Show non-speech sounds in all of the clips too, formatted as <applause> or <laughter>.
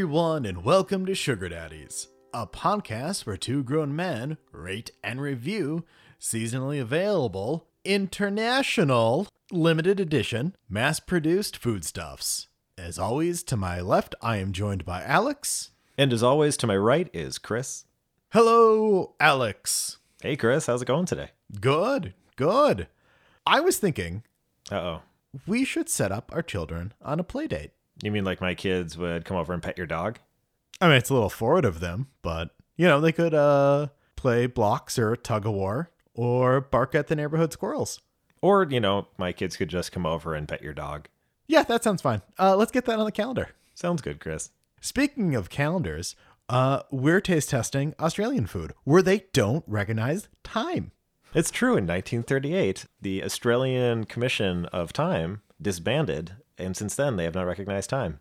everyone, and welcome to Sugar Daddies, a podcast where two grown men rate and review seasonally available, international, limited edition, mass produced foodstuffs. As always, to my left, I am joined by Alex. And as always, to my right is Chris. Hello, Alex. Hey, Chris, how's it going today? Good, good. I was thinking Uh oh. we should set up our children on a play date. You mean like my kids would come over and pet your dog? I mean, it's a little forward of them, but you know, they could uh play blocks or tug of war or bark at the neighborhood squirrels. Or, you know, my kids could just come over and pet your dog. Yeah, that sounds fine. Uh, let's get that on the calendar. Sounds good, Chris. Speaking of calendars, uh, we're taste testing Australian food where they don't recognize time. It's true. In 1938, the Australian Commission of Time disbanded, and since then, they have not recognized time.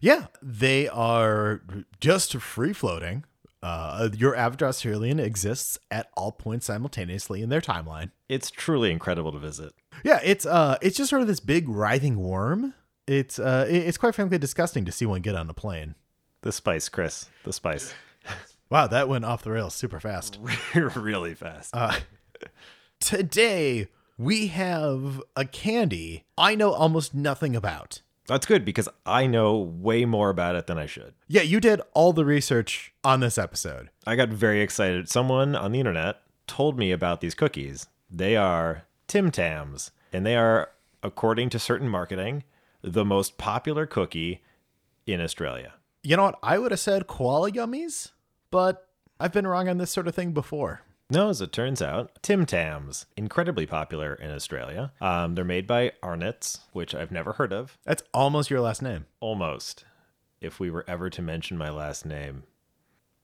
Yeah, they are just free floating. Uh, your average Australian exists at all points simultaneously in their timeline. It's truly incredible to visit. Yeah, it's uh, it's just sort of this big writhing worm. It's uh, it's quite frankly disgusting to see one get on a plane. The spice, Chris. The spice. <laughs> Wow, that went off the rails super fast. <laughs> really fast. Today we have a candy I know almost nothing about. That's good because I know way more about it than I should. Yeah, you did all the research on this episode. I got very excited. Someone on the internet told me about these cookies. They are Tim Tams, and they are, according to certain marketing, the most popular cookie in Australia. You know what? I would have said koala gummies, but I've been wrong on this sort of thing before. No, as it turns out, Tim Tams, incredibly popular in Australia. Um, they're made by Arnott's, which I've never heard of. That's almost your last name. Almost, if we were ever to mention my last name.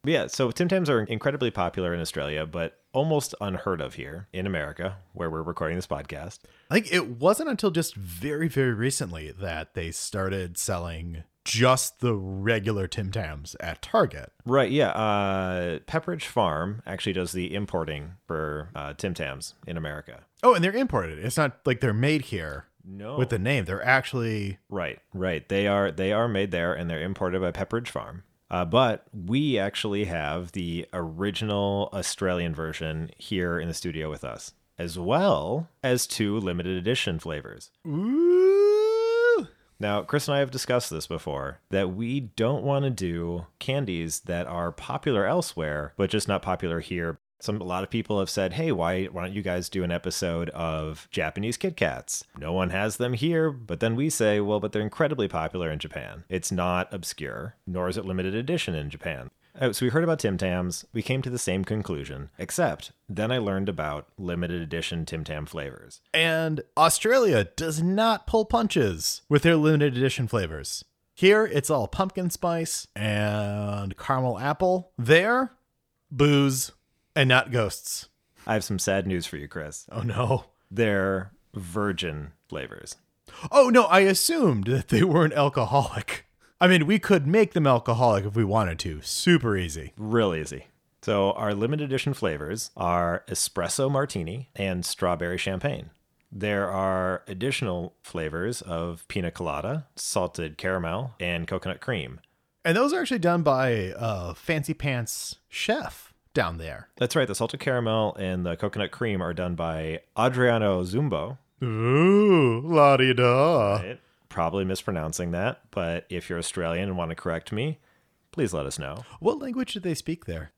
But yeah, so Tim Tams are incredibly popular in Australia, but almost unheard of here in America, where we're recording this podcast. I think it wasn't until just very, very recently that they started selling just the regular Tim Tams at Target. Right, yeah. Uh, Pepperidge Farm actually does the importing for uh, Tim Tams in America. Oh, and they're imported. It's not like they're made here No. with the name. They're actually Right, right. They are they are made there and they're imported by Pepperidge Farm. Uh, but we actually have the original Australian version here in the studio with us, as well as two limited edition flavors. Ooh. Now, Chris and I have discussed this before that we don't want to do candies that are popular elsewhere, but just not popular here. Some a lot of people have said, "Hey, why why don't you guys do an episode of Japanese Kit Kats? No one has them here." But then we say, "Well, but they're incredibly popular in Japan. It's not obscure, nor is it limited edition in Japan." Oh, so we heard about Tim Tams. We came to the same conclusion, except then I learned about limited edition Tim Tam flavors. And Australia does not pull punches with their limited edition flavors. Here, it's all pumpkin spice and caramel apple. There, booze and not ghosts. I have some sad news for you, Chris. Oh no. they're virgin flavors. Oh no, I assumed that they weren't alcoholic. I mean, we could make them alcoholic if we wanted to. Super easy. Real easy. So, our limited edition flavors are espresso martini and strawberry champagne. There are additional flavors of pina colada, salted caramel, and coconut cream. And those are actually done by a fancy pants chef down there. That's right, the salted caramel and the coconut cream are done by Adriano Zumbo. Ooh, la di da. Right? Probably mispronouncing that, but if you're Australian and want to correct me, please let us know. What language do they speak there?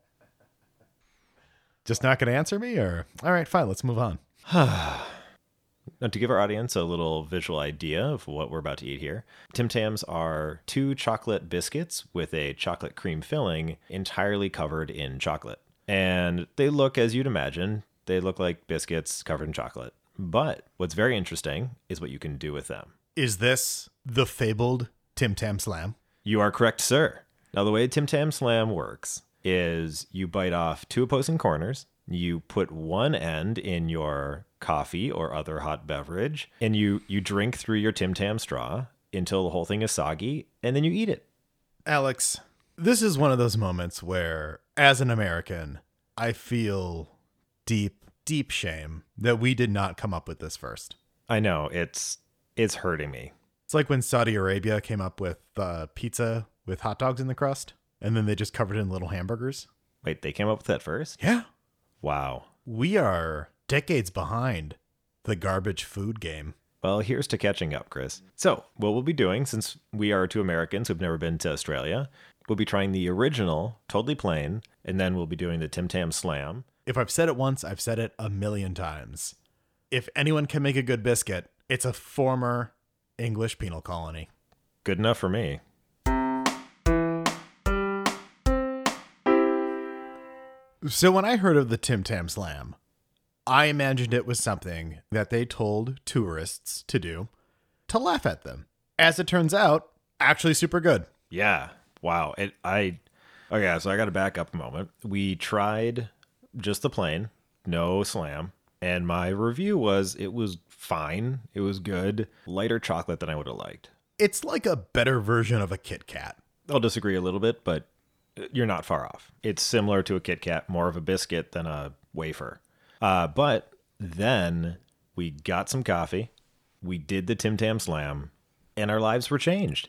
Just not going to answer me, or all right, fine, let's move on. <sighs> Now, to give our audience a little visual idea of what we're about to eat here, Tim Tams are two chocolate biscuits with a chocolate cream filling entirely covered in chocolate. And they look, as you'd imagine, they look like biscuits covered in chocolate. But what's very interesting is what you can do with them. Is this the fabled Tim Tam Slam? You are correct, sir. Now, the way Tim Tam Slam works is you bite off two opposing corners, you put one end in your coffee or other hot beverage, and you, you drink through your Tim Tam straw until the whole thing is soggy, and then you eat it. Alex, this is one of those moments where, as an American, I feel deep, deep shame that we did not come up with this first. I know it's it's hurting me. It's like when Saudi Arabia came up with uh, pizza with hot dogs in the crust, and then they just covered it in little hamburgers. Wait, they came up with that first? Yeah. Wow. We are decades behind the garbage food game. Well, here's to catching up, Chris. So, what we'll be doing, since we are two Americans who've never been to Australia, we'll be trying the original, totally plain, and then we'll be doing the Tim Tam Slam. If I've said it once, I've said it a million times. If anyone can make a good biscuit, it's a former English penal colony. Good enough for me. So when I heard of the Tim Tam Slam, I imagined it was something that they told tourists to do to laugh at them. As it turns out, actually super good. Yeah. Wow. It I Okay, so I got to back up a moment. We tried just the plain, no slam, and my review was it was fine. It was good. Lighter chocolate than I would have liked. It's like a better version of a Kit Kat. I'll disagree a little bit, but you're not far off. It's similar to a Kit Kat, more of a biscuit than a wafer. Uh, but then we got some coffee, we did the Tim Tam Slam, and our lives were changed.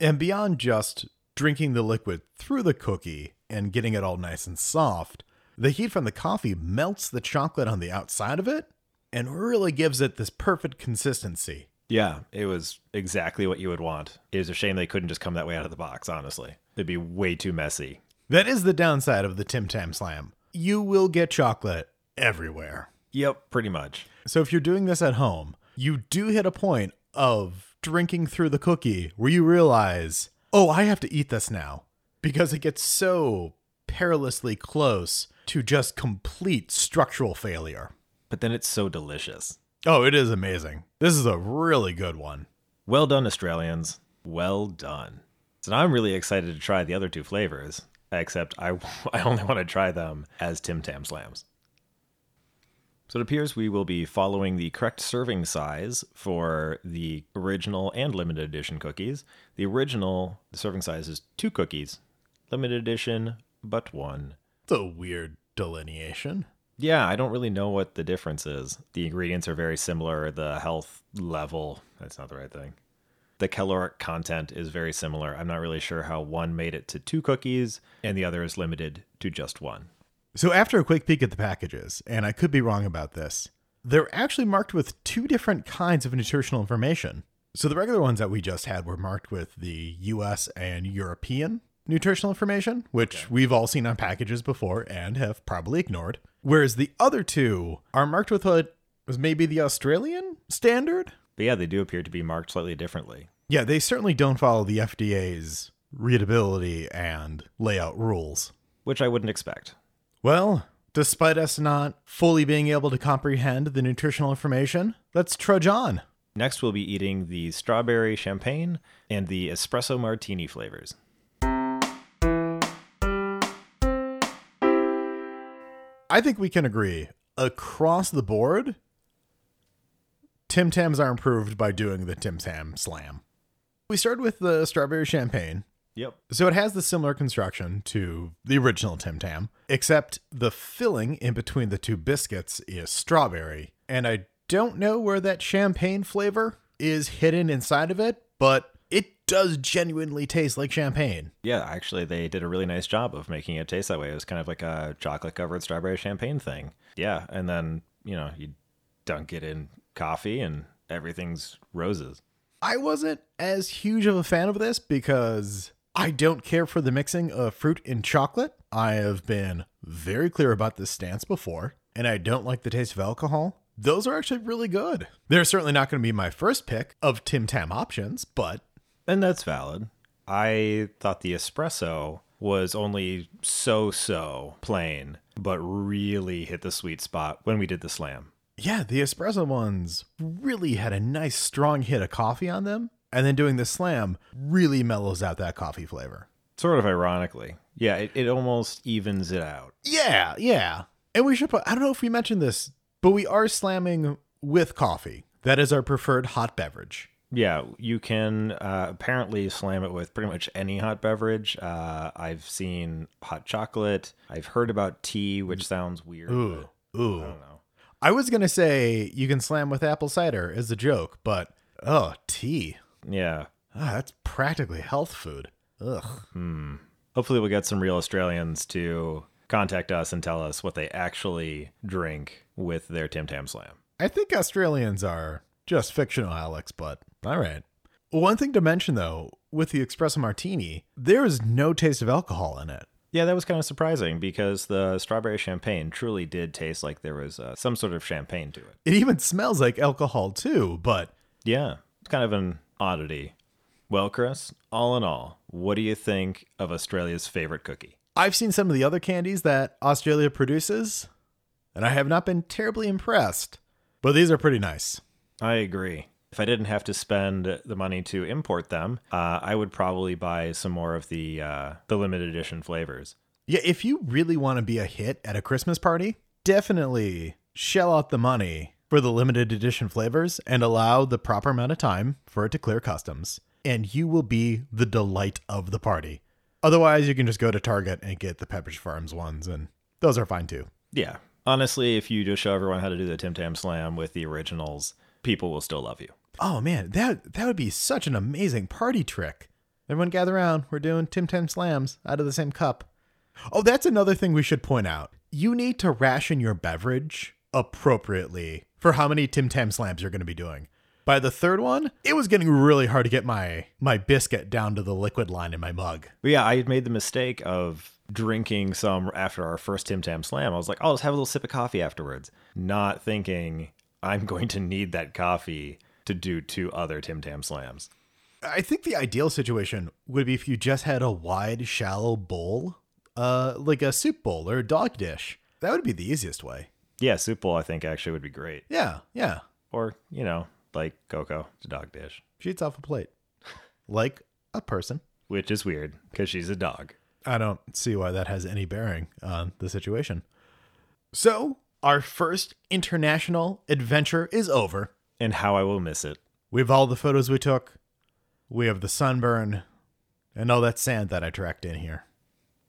And beyond just drinking the liquid through the cookie and getting it all nice and soft, the heat from the coffee melts the chocolate on the outside of it and really gives it this perfect consistency. Yeah, it was exactly what you would want. It was a shame they couldn't just come that way out of the box, honestly. It'd be way too messy. That is the downside of the Tim Tam Slam. You will get chocolate everywhere. Yep, pretty much. So if you're doing this at home, you do hit a point of drinking through the cookie where you realize, oh, I have to eat this now because it gets so perilously close to just complete structural failure. But then it's so delicious. Oh, it is amazing. This is a really good one. Well done, Australians. Well done. So now I'm really excited to try the other two flavors, except I, <laughs> I only want to try them as Tim Tam Slams. So it appears we will be following the correct serving size for the original and limited edition cookies. The original the serving size is two cookies, limited edition, but one. It's a weird delineation. Yeah, I don't really know what the difference is. The ingredients are very similar. The health level, that's not the right thing. The caloric content is very similar. I'm not really sure how one made it to two cookies and the other is limited to just one. So, after a quick peek at the packages, and I could be wrong about this, they're actually marked with two different kinds of nutritional information. So, the regular ones that we just had were marked with the US and European nutritional information, which we've all seen on packages before and have probably ignored. Whereas the other two are marked with what was maybe the Australian standard. But yeah, they do appear to be marked slightly differently. Yeah, they certainly don't follow the FDA's readability and layout rules. Which I wouldn't expect. Well, despite us not fully being able to comprehend the nutritional information, let's trudge on. Next, we'll be eating the strawberry champagne and the espresso martini flavors. I think we can agree across the board, Tim Tams are improved by doing the Tim Tam Slam. We started with the strawberry champagne. Yep. So it has the similar construction to the original Tim Tam, except the filling in between the two biscuits is strawberry. And I don't know where that champagne flavor is hidden inside of it, but it does genuinely taste like champagne. Yeah, actually, they did a really nice job of making it taste that way. It was kind of like a chocolate covered strawberry champagne thing. Yeah. And then, you know, you dunk it in coffee and everything's roses. I wasn't as huge of a fan of this because I don't care for the mixing of fruit and chocolate. I have been very clear about this stance before, and I don't like the taste of alcohol. Those are actually really good. They're certainly not going to be my first pick of Tim Tam options, but. And that's valid. I thought the espresso was only so so plain, but really hit the sweet spot when we did the slam. Yeah, the espresso ones really had a nice strong hit of coffee on them. And then doing the slam really mellows out that coffee flavor. Sort of ironically. Yeah, it, it almost evens it out. Yeah, yeah. And we should put, I don't know if we mentioned this, but we are slamming with coffee. That is our preferred hot beverage. Yeah, you can uh, apparently slam it with pretty much any hot beverage. Uh, I've seen hot chocolate. I've heard about tea, which sounds weird. Ooh, ooh. I don't know. I was going to say you can slam with apple cider as a joke, but oh, tea. Yeah. Ah, that's practically health food. Ugh. Hmm. Hopefully, we'll get some real Australians to contact us and tell us what they actually drink with their Tim Tam Slam. I think Australians are just fictional, Alex, but all right. One thing to mention though, with the espresso martini, there is no taste of alcohol in it. Yeah, that was kind of surprising because the strawberry champagne truly did taste like there was uh, some sort of champagne to it. It even smells like alcohol too, but Yeah, it's kind of an oddity. Well, Chris, all in all, what do you think of Australia's favorite cookie? I've seen some of the other candies that Australia produces, and I have not been terribly impressed. But these are pretty nice. I agree. If I didn't have to spend the money to import them, uh, I would probably buy some more of the uh, the limited edition flavors. Yeah, if you really want to be a hit at a Christmas party, definitely shell out the money for the limited edition flavors and allow the proper amount of time for it to clear customs, and you will be the delight of the party. Otherwise, you can just go to Target and get the Pepperidge Farms ones, and those are fine too. Yeah, honestly, if you just show everyone how to do the Tim Tam Slam with the originals, people will still love you. Oh man, that that would be such an amazing party trick. Everyone gather around. We're doing Tim Tam slams out of the same cup. Oh, that's another thing we should point out. You need to ration your beverage appropriately for how many Tim Tam slams you're going to be doing. By the third one, it was getting really hard to get my my biscuit down to the liquid line in my mug. But yeah, I had made the mistake of drinking some after our first Tim Tam Slam. I was like, oh, let's have a little sip of coffee afterwards, not thinking I'm <laughs> going to need that coffee to do two other Tim Tam Slams. I think the ideal situation would be if you just had a wide, shallow bowl, uh, like a soup bowl or a dog dish. That would be the easiest way. Yeah, soup bowl I think actually would be great. Yeah, yeah. Or, you know, like Coco, it's a dog dish. She eats off a plate, <laughs> like a person. Which is weird because she's a dog. I don't see why that has any bearing on the situation. So, our first international adventure is over. And how I will miss it. We have all the photos we took. We have the sunburn and all that sand that I tracked in here.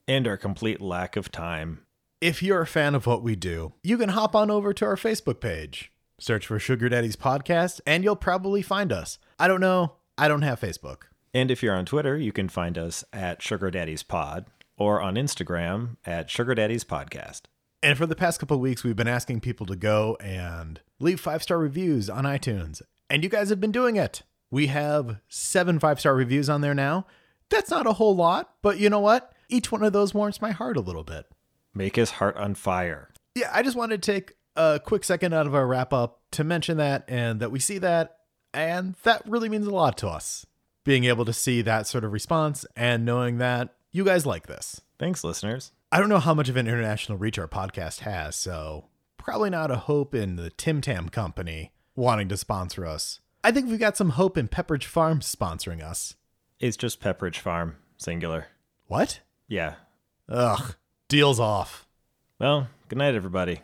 And our complete lack of time. If you're a fan of what we do, you can hop on over to our Facebook page. Search for Sugar Daddy's Podcast, and you'll probably find us. I don't know. I don't have Facebook. And if you're on Twitter, you can find us at Sugar Daddy's Pod or on Instagram at Sugar Daddy's Podcast. And for the past couple of weeks, we've been asking people to go and leave five star reviews on iTunes. And you guys have been doing it. We have seven five star reviews on there now. That's not a whole lot, but you know what? Each one of those warms my heart a little bit. Make his heart on fire. Yeah, I just wanted to take a quick second out of our wrap up to mention that and that we see that. And that really means a lot to us. Being able to see that sort of response and knowing that you guys like this. Thanks, listeners. I don't know how much of an international reach our podcast has, so probably not a hope in the Tim Tam Company wanting to sponsor us. I think we've got some hope in Pepperidge Farm sponsoring us. It's just Pepperidge Farm, singular. What? Yeah. Ugh. Deals off. Well, good night, everybody.